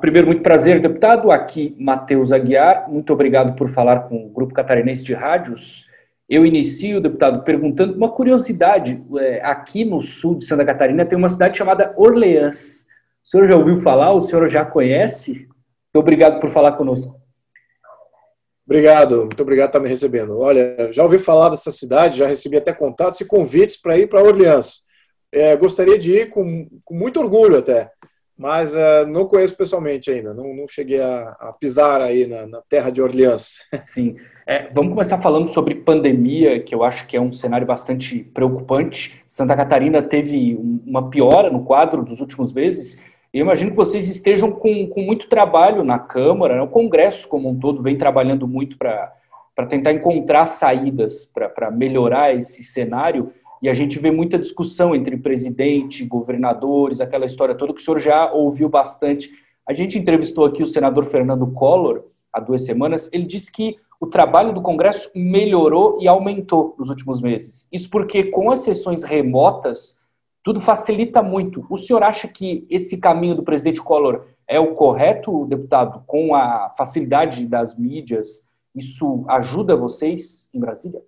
Primeiro, muito prazer, deputado. Aqui, Matheus Aguiar. Muito obrigado por falar com o Grupo Catarinense de Rádios. Eu inicio, deputado, perguntando uma curiosidade. É, aqui no sul de Santa Catarina tem uma cidade chamada Orleans. O senhor já ouviu falar? O senhor já conhece? Muito obrigado por falar conosco. Obrigado, muito obrigado por estar me recebendo. Olha, já ouvi falar dessa cidade, já recebi até contatos e convites para ir para Orleans. É, gostaria de ir com, com muito orgulho até mas uh, não conheço pessoalmente ainda, não, não cheguei a, a, pisar aí na, na, terra de Orleans. Sim, é, vamos começar falando sobre pandemia, que eu acho que é um cenário bastante preocupante. Santa Catarina teve uma piora no quadro dos últimos meses. Eu imagino que vocês estejam com, com muito trabalho na Câmara, né? o Congresso como um todo vem trabalhando muito para tentar encontrar saídas para melhorar esse cenário. E a gente vê muita discussão entre presidente, governadores, aquela história toda que o senhor já ouviu bastante. A gente entrevistou aqui o senador Fernando Collor há duas semanas. Ele disse que o trabalho do Congresso melhorou e aumentou nos últimos meses. Isso porque, com as sessões remotas, tudo facilita muito. O senhor acha que esse caminho do presidente Collor é o correto, deputado, com a facilidade das mídias? Isso ajuda vocês em Brasília?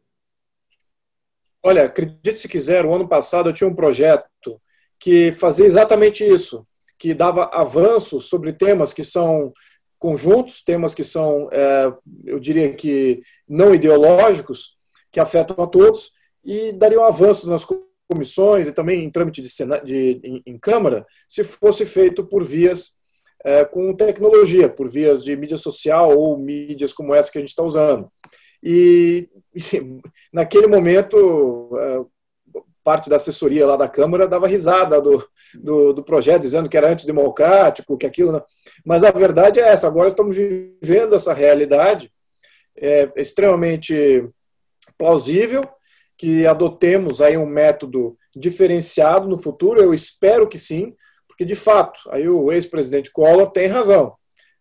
Olha, acredite se quiser, o ano passado eu tinha um projeto que fazia exatamente isso, que dava avanços sobre temas que são conjuntos, temas que são, é, eu diria que não ideológicos, que afetam a todos, e dariam avanços nas comissões e também em trâmite de, de em, em, Câmara, se fosse feito por vias é, com tecnologia, por vias de mídia social ou mídias como essa que a gente está usando. E, naquele momento, é, parte da assessoria lá da Câmara dava risada do, do, do, projeto, dizendo que era antidemocrático, que aquilo. Não. Mas a verdade é essa: agora estamos vivendo essa realidade é, extremamente plausível, que adotemos aí um método diferenciado no futuro. Eu espero que sim, porque de fato, aí o ex-presidente Collor tem razão.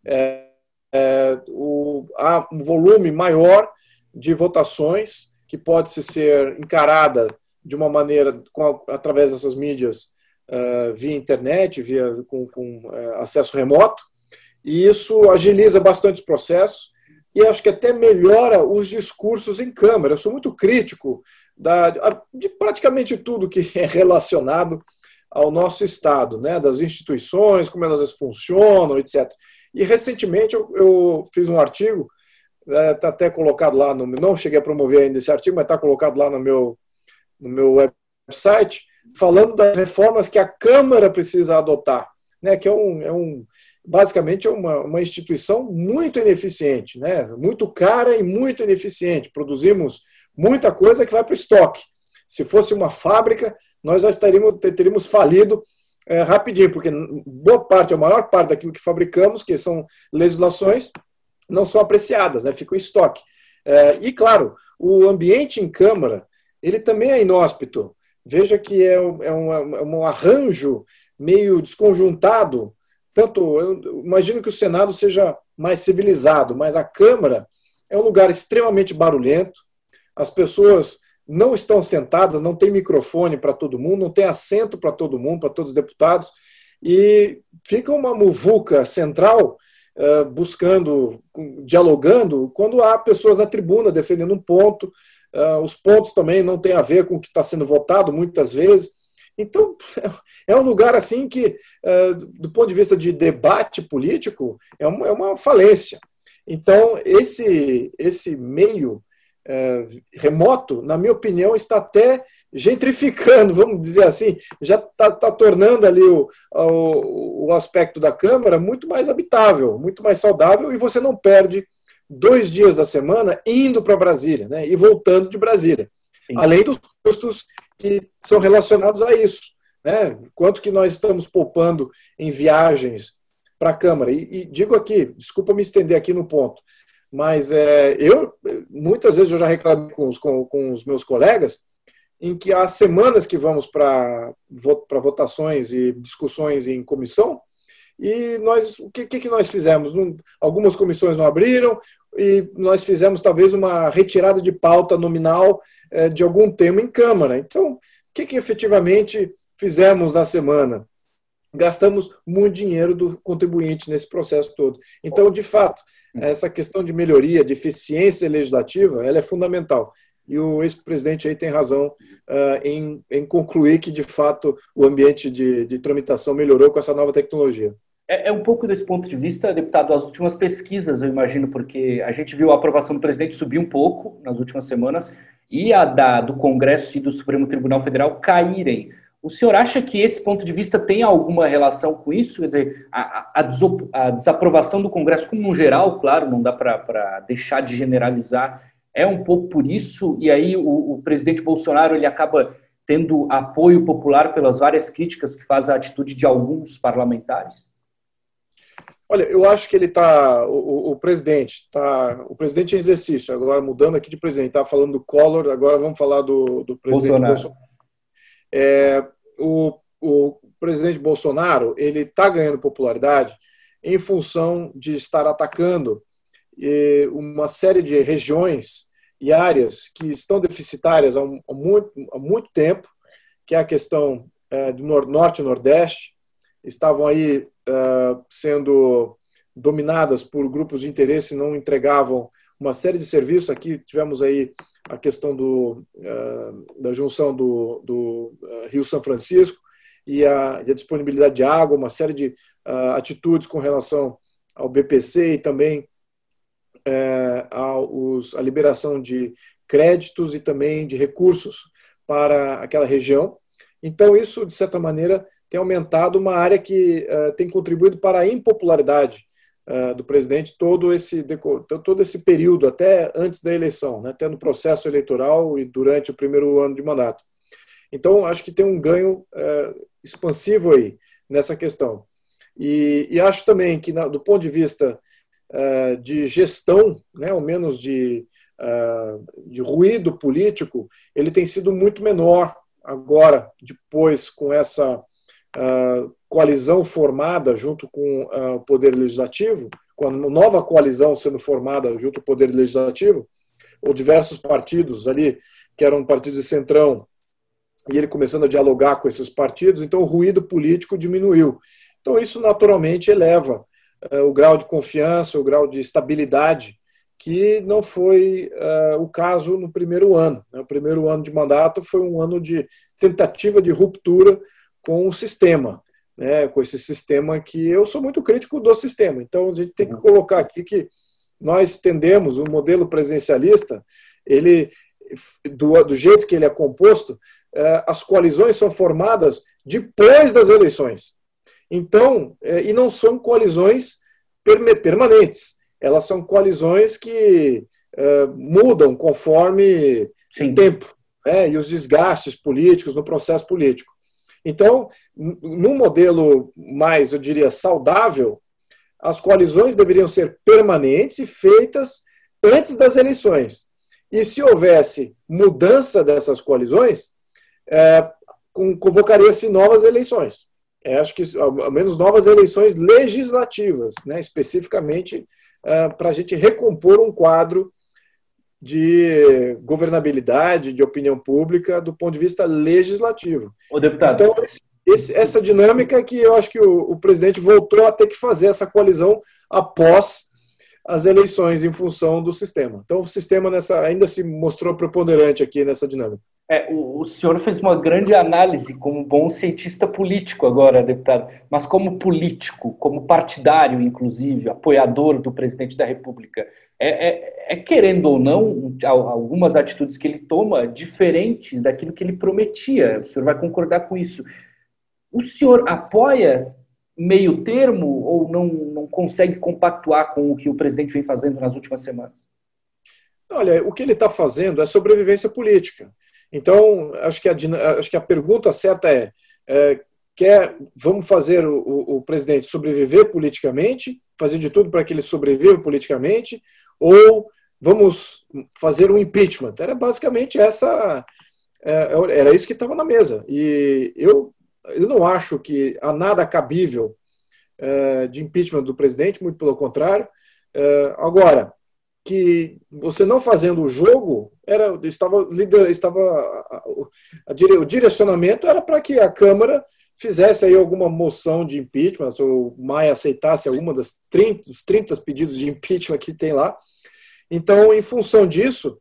É, é, o, há um volume maior de votações que pode ser encarada de uma maneira com, através dessas mídias uh, via internet, via com, com uh, acesso remoto, e isso agiliza bastante os processos e acho que até melhora os discursos em câmara. Eu sou muito crítico da, de praticamente tudo que é relacionado ao nosso Estado, né, das instituições, como elas funcionam, etc. E recentemente eu, eu fiz um artigo está é, até colocado lá no não cheguei a promover ainda esse artigo, mas está colocado lá no meu no meu website falando das reformas que a Câmara precisa adotar, né? Que é um, é um basicamente é uma, uma instituição muito ineficiente, né? Muito cara e muito ineficiente. Produzimos muita coisa que vai para o estoque. Se fosse uma fábrica, nós já estaríamos teríamos falido é, rapidinho, porque boa parte, a maior parte daquilo que fabricamos, que são legislações, não são apreciadas, né? ficam em estoque. É, e, claro, o ambiente em Câmara, ele também é inóspito. Veja que é é um, é um arranjo meio desconjuntado. Tanto, eu imagino que o Senado seja mais civilizado, mas a Câmara é um lugar extremamente barulhento. As pessoas não estão sentadas, não tem microfone para todo mundo, não tem assento para todo mundo, para todos os deputados, e fica uma muvuca central buscando, dialogando, quando há pessoas na tribuna defendendo um ponto, os pontos também não têm a ver com o que está sendo votado muitas vezes. Então, é um lugar assim que, do ponto de vista de debate político, é uma, é falência. Então, esse, esse meio remoto, na minha opinião, está até gentrificando, vamos dizer assim, já está tá tornando ali o, o, o, aspecto da Câmara muito mais habitável, muito mais saudável, e você não perde dois dias da semana indo para Brasília né, e voltando de Brasília. Sim. Além dos custos que são relacionados a isso. Né, quanto que nós estamos poupando em viagens para a Câmara. E, e, digo aqui, desculpa me estender aqui no ponto, mas é, eu, muitas vezes eu já reclamei com os, com, com os meus colegas, em que há semanas que vamos para votações e discussões em comissão, e nós, o que, que nós fizemos? Algumas comissões não abriram e nós fizemos talvez uma retirada de pauta nominal é, de algum tema em Câmara. Então, o que, que efetivamente fizemos na semana? gastamos muito dinheiro do contribuinte nesse processo todo. Então, de fato, essa questão de melhoria, de eficiência legislativa, ela é fundamental. E o ex-presidente aí tem razão uh, em, em, concluir que, de fato, o ambiente de, de tramitação melhorou com essa nova tecnologia. É, é, um pouco desse ponto de vista, deputado, as últimas pesquisas, eu imagino, porque a gente viu a aprovação do presidente subir um pouco nas últimas semanas e a da, do Congresso e do Supremo Tribunal Federal caírem. O senhor acha que esse ponto de vista tem alguma relação com isso? Quer dizer, a, a, a desaprovação do Congresso, como no geral, claro, não dá para deixar de generalizar, é um pouco por isso, e aí o, o, presidente Bolsonaro ele acaba tendo apoio popular pelas várias críticas que faz a atitude de alguns parlamentares? Olha, eu acho que ele está, o, o, presidente, tá, o presidente em exercício, agora mudando aqui de presidente, está falando do Collor, agora vamos falar do, do presidente Bolsonaro. Bolsonaro. É, o, o presidente Bolsonaro ele está ganhando popularidade em função de estar atacando uma série de regiões e áreas que estão deficitárias há, um, há, muito, há muito, tempo, que é a questão eh, do norte e nordeste, estavam aí eh, sendo dominadas por grupos de interesse e não entregavam uma série de serviços. Aqui tivemos aí a questão do, uh, da junção do, do uh, Rio São Francisco e a, e a, disponibilidade de água, uma série de uh, atitudes com relação ao BPC e também aos, a liberação de créditos e também de recursos para aquela região. Então, isso, de certa maneira, tem aumentado uma área que tem contribuído para a impopularidade uh, do presidente todo esse, todo esse período, até antes da eleição, né, até no processo eleitoral e durante o primeiro ano de mandato. Então, acho que tem um ganho uh, expansivo aí nessa questão. E, e acho também que, na, do ponto de vista uh, de gestão, né, ao menos de, de ruído político, ele tem sido muito menor agora, depois, com essa coalizão formada junto com uh, o Poder Legislativo, com a nova coalizão sendo formada junto ao Poder Legislativo, ou diversos partidos ali, que eram partidos de centrão, e ele começando a dialogar com esses partidos, então o ruído político diminuiu. Então isso naturalmente eleva uh, o grau de confiança, o grau de estabilidade, que não foi uh, o caso no primeiro ano. Né? O primeiro ano de mandato foi um ano de tentativa de ruptura com o sistema né, com esse sistema que eu sou muito crítico do sistema. Então a gente tem que uhum. colocar aqui que nós tendemos o um modelo presidencialista, ele do, do, jeito que ele é composto, é, as coalizões são formadas depois das eleições. Então, é, e não são coalizões permanentes. Elas são coalizões que é, mudam conforme Sim. o tempo né, e os desgastes políticos no processo político. Então, num modelo mais, eu diria, saudável, as coalizões deveriam ser permanentes e feitas antes das eleições. E se houvesse mudança dessas coalizões, é, convocaria-se novas eleições. É, acho que, ao menos, novas eleições legislativas, né, especificamente é, para a gente recompor um quadro de governabilidade, de opinião pública, do ponto de vista legislativo. O deputado. Então, esse, esse, essa dinâmica que eu acho que o, o, presidente voltou a ter que fazer essa coalizão após as eleições em função do sistema. Então, o sistema nessa ainda se mostrou preponderante aqui nessa dinâmica. É, o, o senhor fez uma grande análise como bom cientista político agora, deputado, mas como político, como partidário, inclusive, apoiador do presidente da República é, é, é, querendo ou não, algumas atitudes que ele toma diferentes daquilo que ele prometia. O senhor vai concordar com isso. O senhor apoia meio termo ou não, não consegue compactuar com o que o presidente vem fazendo nas últimas semanas? Olha, o que ele está fazendo é sobrevivência política. Então, acho que a, acho que a pergunta certa é, é quer, vamos fazer o, o, o presidente sobreviver politicamente, fazer de tudo para que ele sobreviva politicamente, ou vamos fazer um impeachment. Era basicamente essa. É, era isso que estava na mesa. E eu, eu não acho que há nada cabível é, de impeachment do presidente, muito pelo contrário. É, agora, que você não fazendo o jogo era estava estava a, a, o direcionamento era para que a Câmara fizesse aí alguma moção de impeachment, ou Maia aceitasse alguma das 30, os 30 pedidos de impeachment que tem lá. Então, em função disso,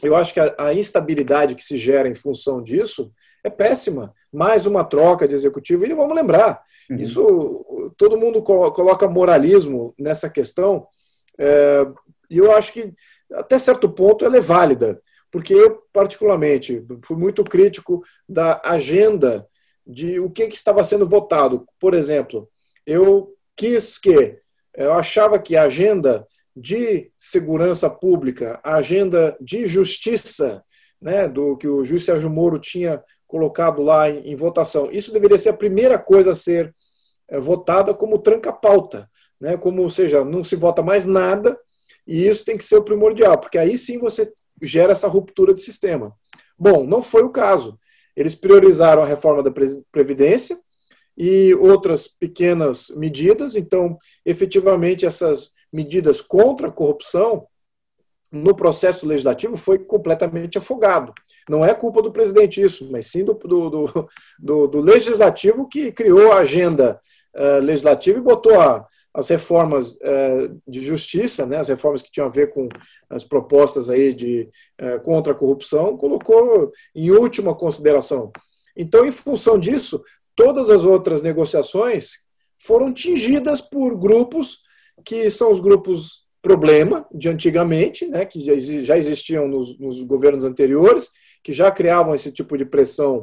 eu acho que a, a instabilidade que se gera em função disso é péssima. Mais uma troca de executivo, e vamos lembrar, uhum. isso todo mundo coloca moralismo nessa questão, é, e eu acho que até certo ponto ela é válida, porque eu, particularmente, fui muito crítico da agenda de o que, que estava sendo votado. Por exemplo, eu quis que, eu achava que a agenda de segurança pública, a agenda de justiça, né, do que o juiz Sérgio Moro tinha colocado lá em, em votação, isso deveria ser a primeira coisa a ser é, votada como tranca-pauta, né, como, ou seja, não se vota mais nada, e isso tem que ser o primordial, porque aí sim você gera essa ruptura de sistema. Bom, não foi o caso. Eles priorizaram a reforma da Previdência e outras pequenas medidas, então, efetivamente, essas medidas contra a corrupção no processo legislativo foi completamente afogado. Não é culpa do presidente isso, mas sim do, do, do, do legislativo que criou a agenda uh, legislativa e botou a, as reformas uh, de justiça, né, as reformas que tinham a ver com as propostas aí de uh, contra a corrupção, colocou em última consideração. Então, em função disso, todas as outras negociações foram tingidas por grupos que são os grupos problema de antigamente, né, que já existiam nos, nos governos anteriores, que já criavam esse tipo de pressão,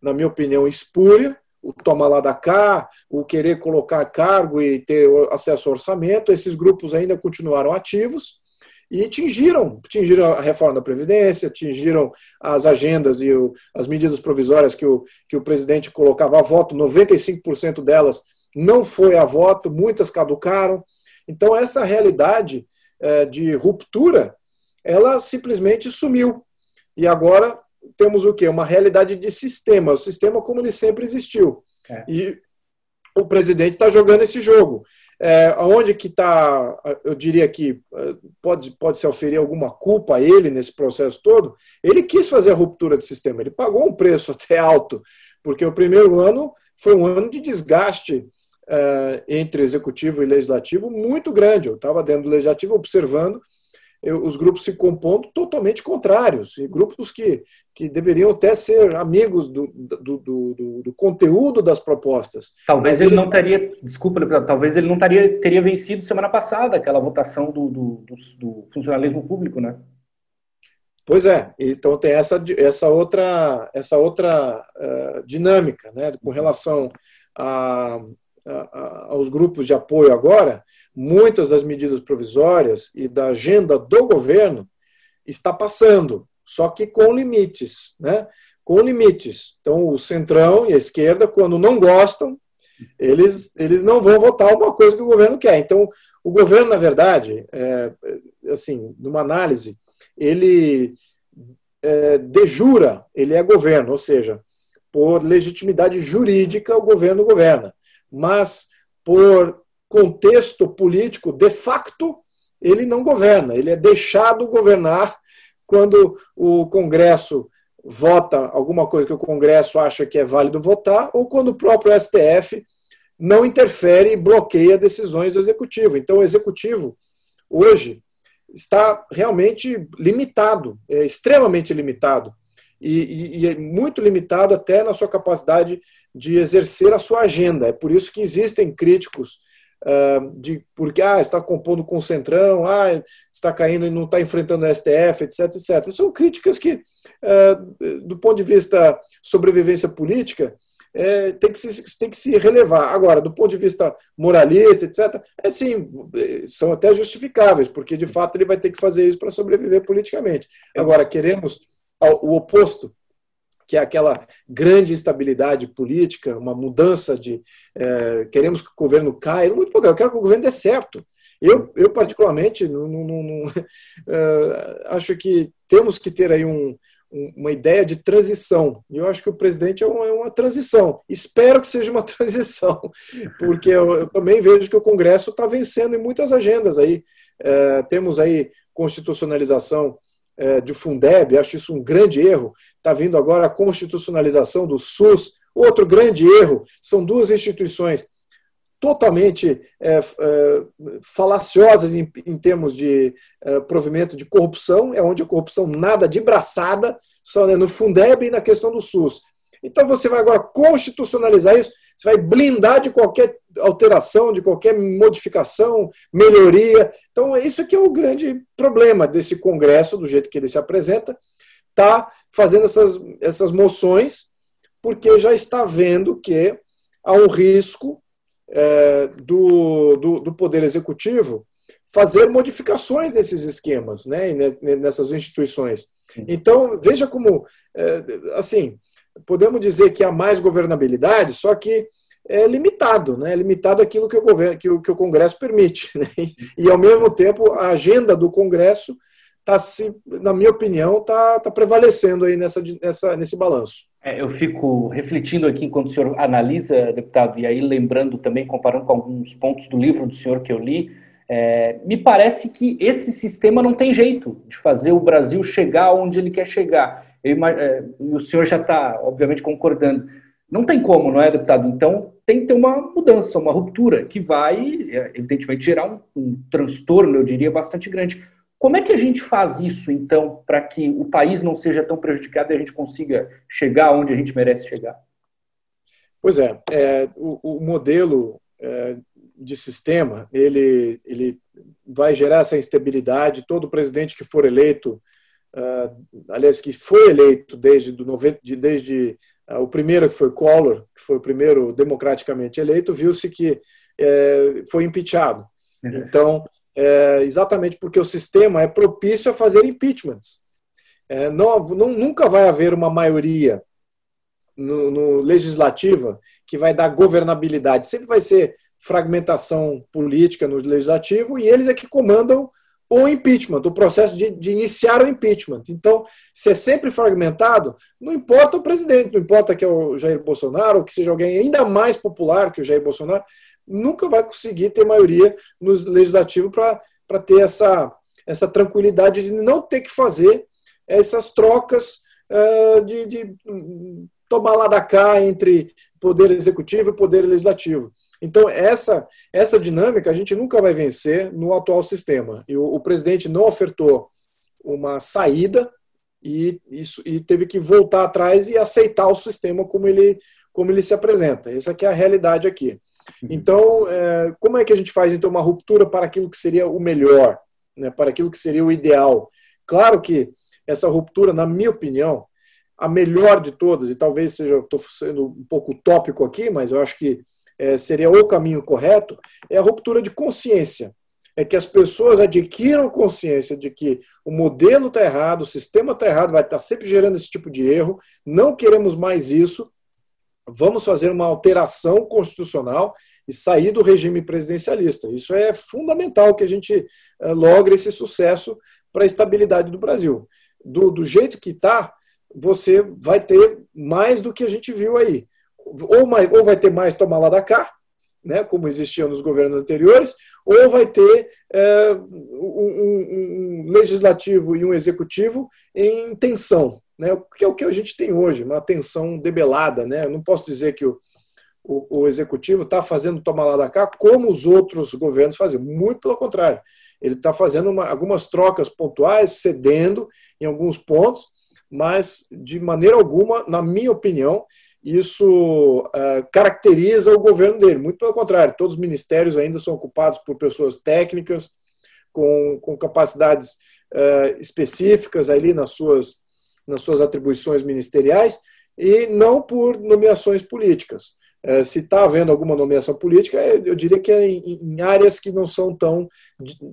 na minha opinião, espúria, o toma lá da cá, o querer colocar cargo e ter acesso ao orçamento, esses grupos ainda continuaram ativos e tingiram, tingiram a reforma da Previdência, tingiram as agendas e o, as medidas provisórias que o, que o presidente colocava a voto, 95% delas não foi a voto, muitas caducaram. Então, essa realidade é, de ruptura, ela simplesmente sumiu. E agora temos o quê? Uma realidade de sistema, o sistema como ele sempre existiu. É. E o presidente está jogando esse jogo. É, onde que está, eu diria que é, pode, pode se oferir alguma culpa a ele nesse processo todo, ele quis fazer a ruptura de sistema, ele pagou um preço até alto, porque o primeiro ano foi um ano de desgaste uh, entre executivo e legislativo muito grande. Eu estava dentro do legislativo observando eu, os grupos se compondo totalmente contrários, e grupos que, que deveriam até ser amigos do, do, do, do conteúdo das propostas. Talvez ele eles... não teria, desculpa, talvez ele não teria, teria vencido semana passada aquela votação do, do, do funcionalismo público, né? Pois é, então tem essa, essa outra, essa outra uh, dinâmica né, com relação a, aos grupos de apoio agora, muitas das medidas provisórias e da agenda do governo está passando, só que com limites, né? Com limites. Então, o centrão e a esquerda, quando não gostam, eles, eles não vão votar alguma coisa que o governo quer. Então, o governo, na verdade, é, assim, numa análise, ele é, dejura, ele é governo, ou seja, por legitimidade jurídica, o governo governa mas por contexto político, de facto, ele não governa, ele é deixado governar quando o Congresso vota alguma coisa que o Congresso acha que é válido votar, ou quando o próprio STF não interfere e bloqueia decisões do Executivo. Então, o Executivo, hoje, está realmente limitado, é extremamente limitado e, e, e, é muito limitado até na sua capacidade de exercer a sua agenda. É por isso que existem críticos uh, de porque ah, está compondo com o Centrão, ah, está caindo e não está enfrentando o STF, etc, etc. São críticas que, uh, do ponto de vista sobrevivência política, é, tem, que se, tem que se relevar. Agora, do ponto de vista moralista, etc., é sim, são até justificáveis, porque de fato ele vai ter que fazer isso para sobreviver politicamente. Agora, queremos o oposto, que é aquela grande instabilidade política, uma mudança de. É, queremos que o governo caia. Muito pouco, eu quero que o governo dê certo. Eu, eu particularmente, não, não, não, é, acho que temos que ter aí um, uma ideia de transição. E eu acho que o presidente é uma, é uma, transição. Espero que seja uma transição, porque eu, eu também vejo que o Congresso está vencendo em muitas agendas aí. É, temos aí constitucionalização é, de Fundeb, acho isso um grande erro. Está vindo agora a constitucionalização do SUS, Outro grande erro são duas instituições totalmente é, é, falaciosas em, em, termos de é, provimento de corrupção, é onde a corrupção nada de braçada, só né, no Fundeb e na questão do SUS. Então você vai agora constitucionalizar isso, você vai blindar de qualquer alteração, de qualquer modificação, melhoria. Então, isso que é o grande problema desse Congresso, do jeito que ele se apresenta, está fazendo essas, essas moções, porque já está vendo que há um risco é, do, do, do, Poder Executivo fazer modificações nesses esquemas, né, nessas instituições. Então, veja como, é, assim, podemos dizer que há mais governabilidade, só que é limitado, né? é limitado aquilo que o, governo, que o, que o Congresso permite. Né? E, ao mesmo tempo, a agenda do Congresso está, na minha opinião, está tá prevalecendo aí nessa, nessa, nesse balanço. É, eu fico refletindo aqui enquanto o senhor analisa, deputado, e aí lembrando também, comparando com alguns pontos do livro do senhor que eu li, é, me parece que esse sistema não tem jeito de fazer o Brasil chegar onde ele quer chegar. Eu, é, o senhor já está, obviamente, concordando. Não tem como, não é, deputado? Então, tem que ter uma mudança, uma ruptura, que vai, é, evidentemente, gerar um, um transtorno, eu diria, bastante grande. Como é que a gente faz isso, então, para que o país não seja tão prejudicado e a gente consiga chegar onde a gente merece chegar? Pois é, é o, o, modelo é, de sistema, ele, ele vai gerar essa instabilidade. Todo presidente que for eleito, aliás, que foi eleito desde, do 90, de, desde uh, o primeiro que foi Collor, que foi o primeiro democraticamente eleito, viu-se que é, foi impeachado. Uhum. Então, é, exatamente porque o sistema é propício a fazer impeachments. É, não, não, nunca vai haver uma maioria no, no, legislativa que vai dar governabilidade. Sempre vai ser fragmentação política no legislativo e eles é que comandam o impeachment, o processo de, de, iniciar o impeachment. Então, se é sempre fragmentado, não importa o presidente, não importa que é o Jair Bolsonaro ou que seja alguém ainda mais popular que o Jair Bolsonaro, nunca vai conseguir ter maioria no legislativo para ter essa, essa tranquilidade de não ter que fazer essas trocas uh, de, de tomar lá da cá entre poder executivo e poder legislativo. Então, essa, essa dinâmica a gente nunca vai vencer no atual sistema. E o, o presidente não ofertou uma saída e, isso, e teve que voltar atrás e aceitar o sistema como ele, como ele se apresenta. Essa é a realidade aqui. Então, é, como é que a gente faz então uma ruptura para aquilo que seria o melhor, né, para aquilo que seria o ideal? Claro que essa ruptura, na minha opinião, a melhor de todas, e talvez seja, estou sendo um pouco utópico aqui, mas eu acho que é, seria o caminho correto, é a ruptura de consciência. É que as pessoas adquiram consciência de que o modelo está errado, o sistema está errado, vai estar tá sempre gerando esse tipo de erro, não queremos mais isso, vamos fazer uma alteração constitucional e sair do regime presidencialista. Isso é fundamental que a gente uh, logre esse sucesso para a estabilidade do Brasil. Do, do jeito que está, você vai ter mais do que a gente viu aí. Ou, mais, ou vai ter mais tomar lá da cá, né, como existia nos governos anteriores, ou vai ter é, um, um, legislativo e um executivo em tensão, né, que é o que a gente tem hoje, uma tensão debelada. Né? Eu não posso dizer que o, o, o executivo está fazendo tomar lá da cá como os outros governos faziam, muito pelo contrário. Ele está fazendo uma, algumas trocas pontuais, cedendo em alguns pontos, mas de maneira alguma, na minha opinião, isso uh, caracteriza o governo dele. Muito pelo contrário, todos os ministérios ainda são ocupados por pessoas técnicas, com, com capacidades uh, específicas ali nas suas, nas suas atribuições ministeriais, e não por nomeações políticas. Uh, se está havendo alguma nomeação política, eu diria que é em, áreas que não são tão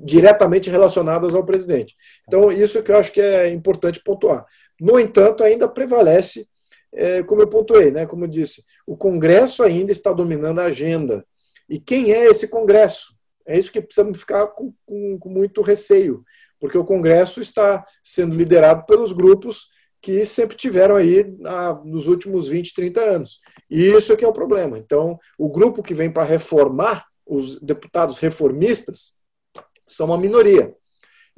diretamente relacionadas ao presidente. Então, isso que eu acho que é importante pontuar. No entanto, ainda prevalece é, como eu pontuei, né, como eu disse, o Congresso ainda está dominando a agenda. E quem é esse Congresso? É isso que precisamos ficar com, com, com muito receio, porque o Congresso está sendo liderado pelos grupos que sempre tiveram aí ah, nos últimos 20, 30 anos. E isso é que é o problema. Então, o grupo que vem para reformar, os deputados reformistas, são uma minoria.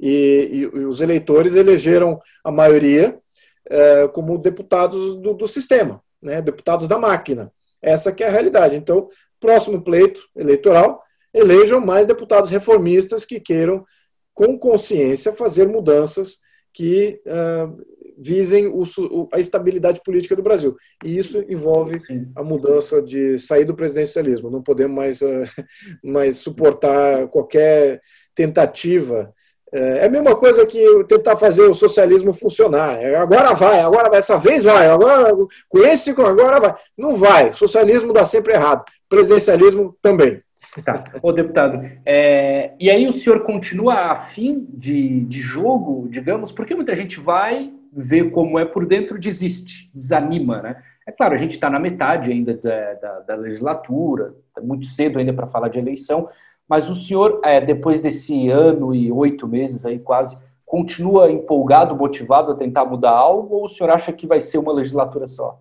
E, e, e os eleitores elegeram a maioria é, como deputados do, do, sistema. né, deputados da máquina. Essa que é a realidade. Então, próximo pleito eleitoral, elejam mais deputados reformistas que queiram, com consciência, fazer mudanças que uh, visem o, a estabilidade política do Brasil. E isso envolve a mudança de sair do presidencialismo. Não podemos mais, uh, mais suportar qualquer tentativa é, é a mesma coisa que tentar fazer o socialismo funcionar. É, agora vai, agora vai, essa vez vai, agora com esse, agora vai. Não vai. Socialismo dá sempre errado. Presidencialismo também. Tá. Ô, deputado, é, e aí o senhor continua afim de, de jogo, digamos, porque muita gente vai ver como é por dentro, desiste, desanima, né? É claro, a gente está na metade ainda da, da, da legislatura, tá muito cedo ainda para falar de eleição, mas o senhor, é, depois desse ano e oito meses aí quase, continua empolgado, motivado a tentar mudar algo, ou o senhor acha que vai ser uma legislatura só?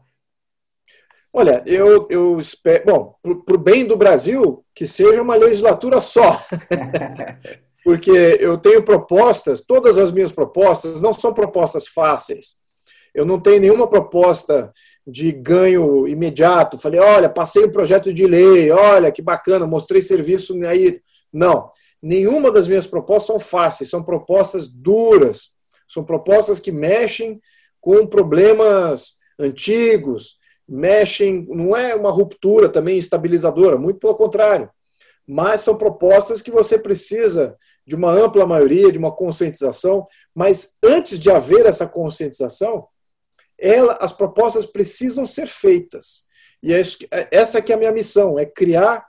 Olha, eu, eu espero. Bom, para o bem do Brasil, que seja uma legislatura só. Porque eu tenho propostas, todas as minhas propostas não são propostas fáceis. Eu não tenho nenhuma proposta de ganho imediato. Falei, olha, passei um projeto de lei, olha que bacana, mostrei serviço aí. Não, nenhuma das minhas propostas são fáceis, são propostas duras, são propostas que mexem com problemas antigos, mexem, não é uma ruptura também estabilizadora, muito pelo contrário. Mas são propostas que você precisa de uma ampla maioria, de uma conscientização, mas antes de haver essa conscientização, ela, as propostas precisam ser feitas. E é é, essa que é a minha missão, é criar,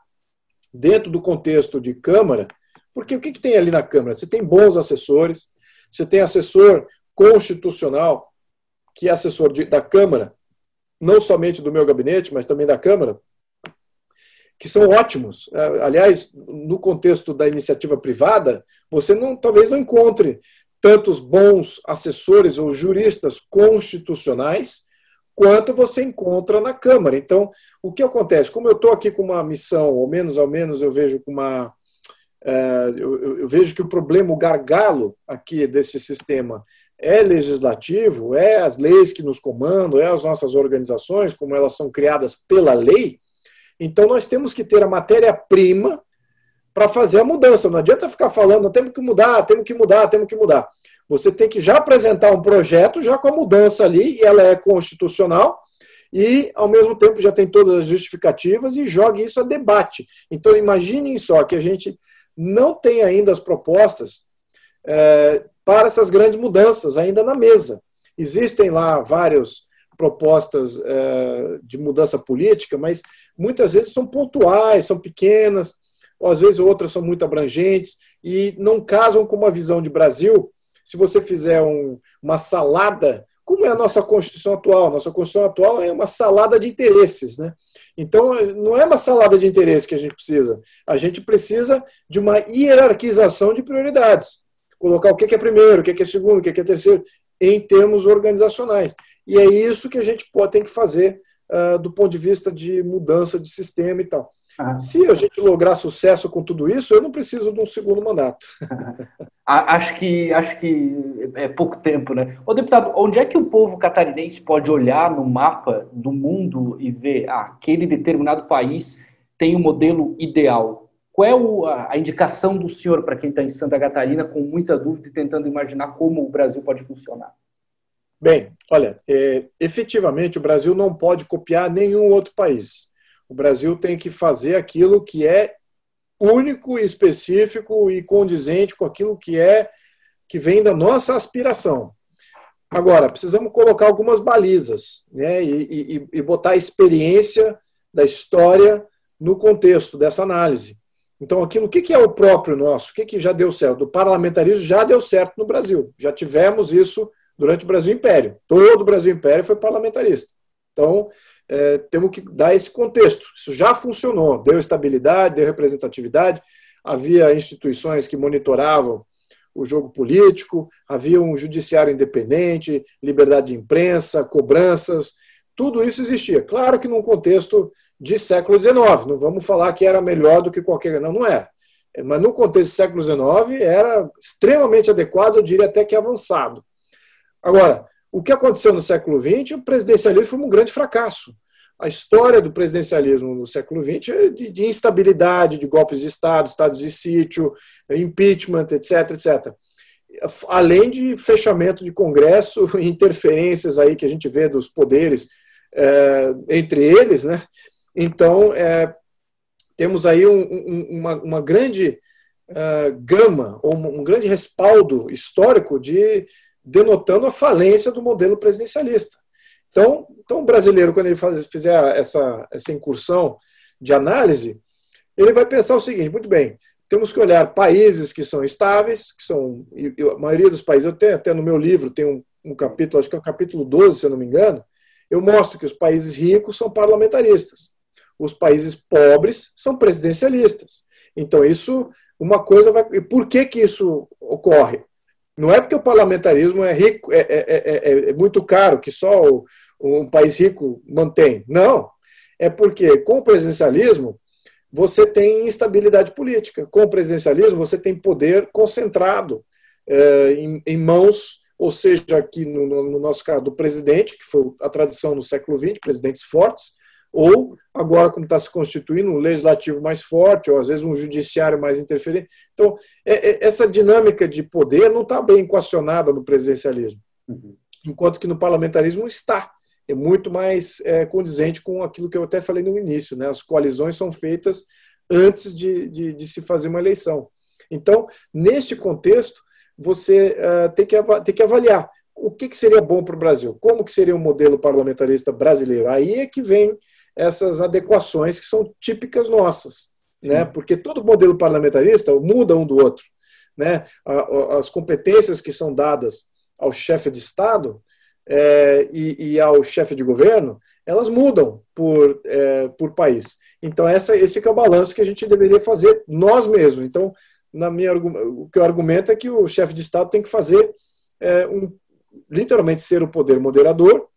dentro do contexto de Câmara, porque o que, que tem ali na Câmara? Você tem bons assessores, você tem assessor constitucional, que é assessor de, da Câmara, não somente do meu gabinete, mas também da Câmara, que são ótimos. É, aliás, no contexto da iniciativa privada, você não, talvez não encontre tantos bons assessores ou juristas constitucionais quanto você encontra na Câmara. Então, o que acontece? Como eu estou aqui com uma missão, ou menos ao menos eu vejo com uma. É, eu, eu, vejo que o problema, o gargalo aqui desse sistema é legislativo, é as leis que nos comandam, é as nossas organizações, como elas são criadas pela lei. Então, nós temos que ter a matéria-prima para fazer a mudança. Não adianta ficar falando, temos que mudar, temos que mudar, temos que mudar. Você tem que já apresentar um projeto, já com a mudança ali, e ela é constitucional, e, ao mesmo tempo, já tem todas as justificativas e jogue isso a debate. Então, imaginem só que a gente não tem ainda as propostas é, para essas grandes mudanças ainda na mesa. Existem lá várias propostas é, de mudança política, mas muitas vezes são pontuais, são pequenas, ou às vezes outras são muito abrangentes e não casam com uma visão de Brasil. Se você fizer um, uma salada, como é a nossa Constituição atual? Nossa Constituição atual é uma salada de interesses, né? Então, não é uma salada de interesses que a gente precisa. A gente precisa de uma hierarquização de prioridades. Colocar o que é primeiro, o que é segundo, o que é terceiro, em termos organizacionais. E é isso que a gente pode, tem que fazer uh, do ponto de vista de mudança de sistema e tal. Ah. Se a gente lograr sucesso com tudo isso, eu não preciso de um segundo mandato. acho que acho que é pouco tempo, né? Ô deputado, onde é que o povo catarinense pode olhar no mapa do mundo e ver ah, aquele determinado país tem o um modelo ideal? Qual é o, a, indicação do senhor para quem está em Santa Catarina com muita dúvida e tentando imaginar como o Brasil pode funcionar? Bem, olha, é, efetivamente o Brasil não pode copiar nenhum outro país. O Brasil tem que fazer aquilo que é único, específico e condizente com aquilo que é que vem da nossa aspiração. Agora, precisamos colocar algumas balizas né, e, e, e botar a experiência da história no contexto dessa análise. Então, aquilo, o que é o próprio nosso? O que já deu certo? O parlamentarismo já deu certo no Brasil. Já tivemos isso durante o Brasil Império. Todo o Brasil Império foi parlamentarista. Então, é, temos que dar esse contexto. Isso já funcionou, deu estabilidade, deu representatividade, havia instituições que monitoravam o jogo político, havia um judiciário independente, liberdade de imprensa, cobranças, tudo isso existia. Claro que num contexto de século XIX, não vamos falar que era melhor do que qualquer. Não, não era. Mas no contexto do século XIX era extremamente adequado, eu diria até que avançado. Agora, o que aconteceu no século XX, o presidencialismo foi um grande fracasso. a história do presidencialismo no século XX é de, de instabilidade, de golpes de Estado, estados de sítio, impeachment, etc, etc. Além de fechamento de Congresso, interferências aí que a gente vê dos poderes é, entre eles, né? Então, é, temos aí um, um, uma, uma, grande uh, gama, ou um grande respaldo histórico de denotando a falência do modelo presidencialista. Então, então o brasileiro, quando ele faz, fizer essa, essa incursão de análise, ele vai pensar o seguinte: muito bem, temos que olhar países que são estáveis, que são a maioria dos países. Eu tenho até no meu livro tem um, um capítulo, acho que é o capítulo 12, se eu não me engano, eu mostro que os países ricos são parlamentaristas, os países pobres são presidencialistas. Então isso, uma coisa vai. E por que que isso ocorre? Não é porque o parlamentarismo é rico, é, é, é, é muito caro, que só o, um país rico mantém. Não. É porque com o presidencialismo você tem instabilidade política. Com o presidencialismo você tem poder concentrado é, em, em, mãos, ou seja, aqui no, no, nosso caso, do presidente, que foi a tradição no século XX, presidentes fortes, ou agora, como está se constituindo, um legislativo mais forte, ou às vezes um judiciário mais interferente. Então, é, é, essa dinâmica de poder não está bem equacionada no presidencialismo, uhum. enquanto que no parlamentarismo está. É muito mais é, condizente com aquilo que eu até falei no início. Né? As coalizões são feitas antes de, de, de se fazer uma eleição. Então, neste contexto, você uh, tem, que, tem que avaliar o que, que seria bom para o Brasil, como que seria um modelo parlamentarista brasileiro. Aí é que vem essas adequações que são típicas nossas, né? Porque todo modelo parlamentarista muda um do outro, né? As competências que são dadas ao chefe de Estado é, e, e, ao chefe de governo, elas mudam por, é, por país. Então, essa, esse é o balanço que a gente deveria fazer nós mesmos. Então, na minha, o que eu argumento é que o chefe de Estado tem que fazer, é, um, literalmente, ser o poder moderador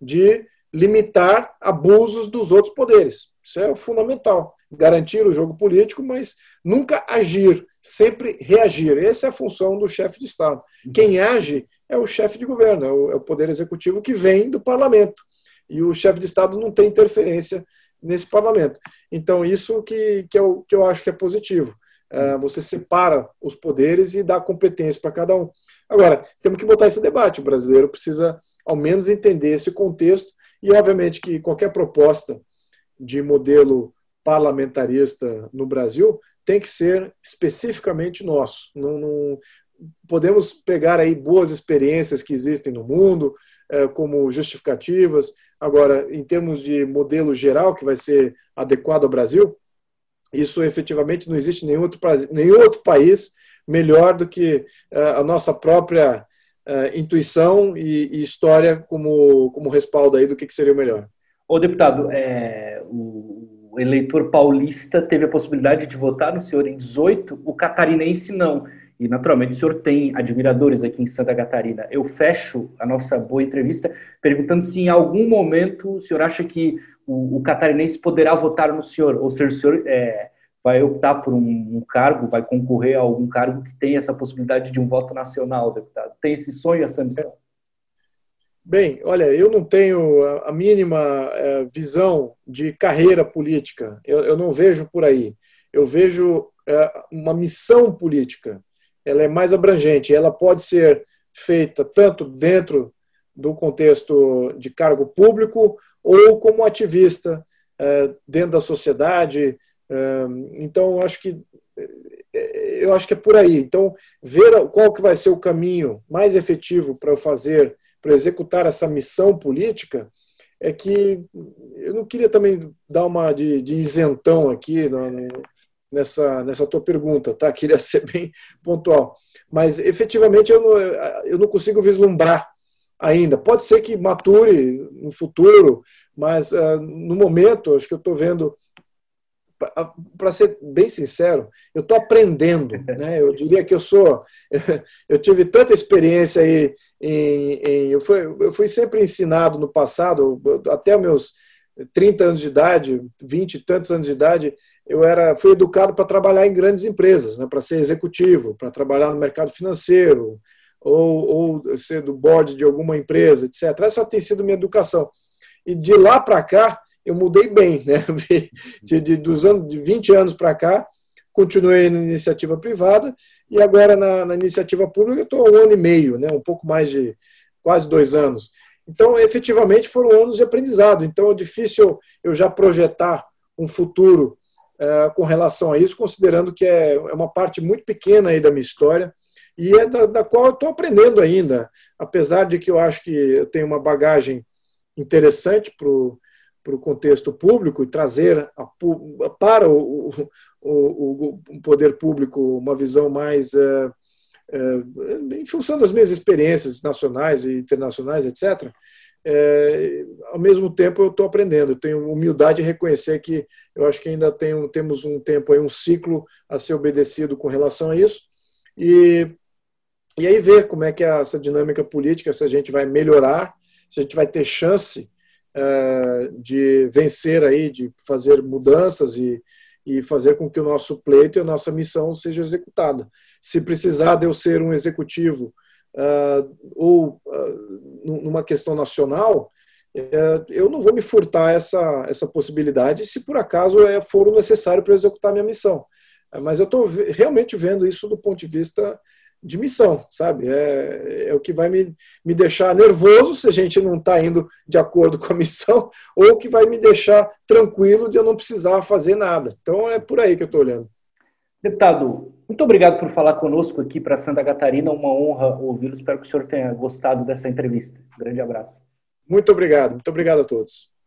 de limitar abusos dos outros poderes. Isso é o fundamental. Garantir o jogo político, mas nunca agir, sempre reagir. Essa é a função do chefe de Estado. Quem age é o chefe de governo, é o, é o poder executivo que vem do parlamento. E o chefe de Estado não tem interferência nesse parlamento. Então, isso que, que, eu, que eu acho que é positivo. Uh, você separa os poderes e dá competência para cada um. Agora, temos que botar esse debate. O brasileiro precisa, ao menos, entender esse contexto e, obviamente, que qualquer proposta de modelo parlamentarista no Brasil tem que ser especificamente nosso. Não, não, podemos pegar aí boas experiências que existem no mundo é, como justificativas. Agora, em termos de modelo geral que vai ser adequado ao Brasil, isso efetivamente não existe nenhum outro, nenhum outro país melhor do que é, a nossa própria intuição e, e, história como, como respaldo aí do que, que seria o melhor. Ô, deputado, é, o eleitor paulista teve a possibilidade de votar no senhor em 18, o catarinense não. E, naturalmente, o senhor tem admiradores aqui em Santa Catarina. Eu fecho a nossa boa entrevista perguntando se em algum momento o senhor acha que o, o catarinense poderá votar no senhor, ou seja, o senhor é, vai optar por um, um, cargo, vai concorrer a algum cargo que tem essa possibilidade de um voto nacional, deputado? Tem esse sonho, essa missão? Bem, olha, eu não tenho a mínima é, visão de carreira política. Eu, eu, não vejo por aí. Eu vejo é, uma missão política. Ela é mais abrangente. Ela pode ser feita tanto dentro do contexto de cargo público ou como ativista é, dentro da sociedade, então, acho que é, eu acho que é por aí. Então, ver qual que vai ser o caminho mais efetivo para eu fazer, para executar essa missão política, é que eu não queria também dar uma de, de isentão aqui no, nessa, nessa tua pergunta, tá? Queria ser bem pontual. Mas, efetivamente, eu não, eu não consigo vislumbrar ainda. Pode ser que mature no futuro, mas uh, no momento, acho que eu estou vendo para ser bem sincero, eu estou aprendendo. Né? Eu diria que eu sou. Eu tive tanta experiência aí. Em, em, eu, fui, eu fui sempre ensinado no passado, até meus 30 anos de idade, 20 e tantos anos de idade, eu era, fui educado para trabalhar em grandes empresas, né? para ser executivo, para trabalhar no mercado financeiro, ou, ou ser do board de alguma empresa, etc. Essa tem sido minha educação. E de lá para cá, eu mudei bem, né? De, de, dos anos, de 20 anos para cá, continuei na iniciativa privada e agora na, na iniciativa pública estou um ano e meio, né? um pouco mais de quase dois anos. Então, efetivamente, foram anos de aprendizado. Então, é difícil eu já projetar um futuro uh, com relação a isso, considerando que é, é uma parte muito pequena aí da minha história e é da, da qual eu estou aprendendo ainda, apesar de que eu acho que eu tenho uma bagagem interessante para o contexto público e trazer a, para o, o, o, poder público uma visão mais uh, uh, em função das minhas experiências nacionais e internacionais, etc. É, ao mesmo tempo eu estou aprendendo, tenho humildade em reconhecer que eu acho que ainda tenho, temos um tempo aí, um ciclo a ser obedecido com relação a isso, e, e aí ver como é que é essa dinâmica política, se a gente vai melhorar, se a gente vai ter chance é, de vencer aí, de fazer mudanças e, e fazer com que o nosso pleito e a nossa missão seja executada. Se precisar de eu ser um executivo uh, ou uh, numa questão nacional, eu não vou me furtar essa, essa possibilidade se por acaso é, for o necessário para executar minha missão. mas eu estou realmente vendo isso do ponto de vista de missão, sabe? É, é o que vai me, me deixar nervoso se a gente não está indo de acordo com a missão, ou o que vai me deixar tranquilo de eu não precisar fazer nada. Então é por aí que eu estou olhando. Deputado, muito obrigado por falar conosco aqui para Santa Catarina. Uma honra ouvi-lo. Espero que o senhor tenha gostado dessa entrevista. Um grande abraço. Muito obrigado. Muito obrigado a todos.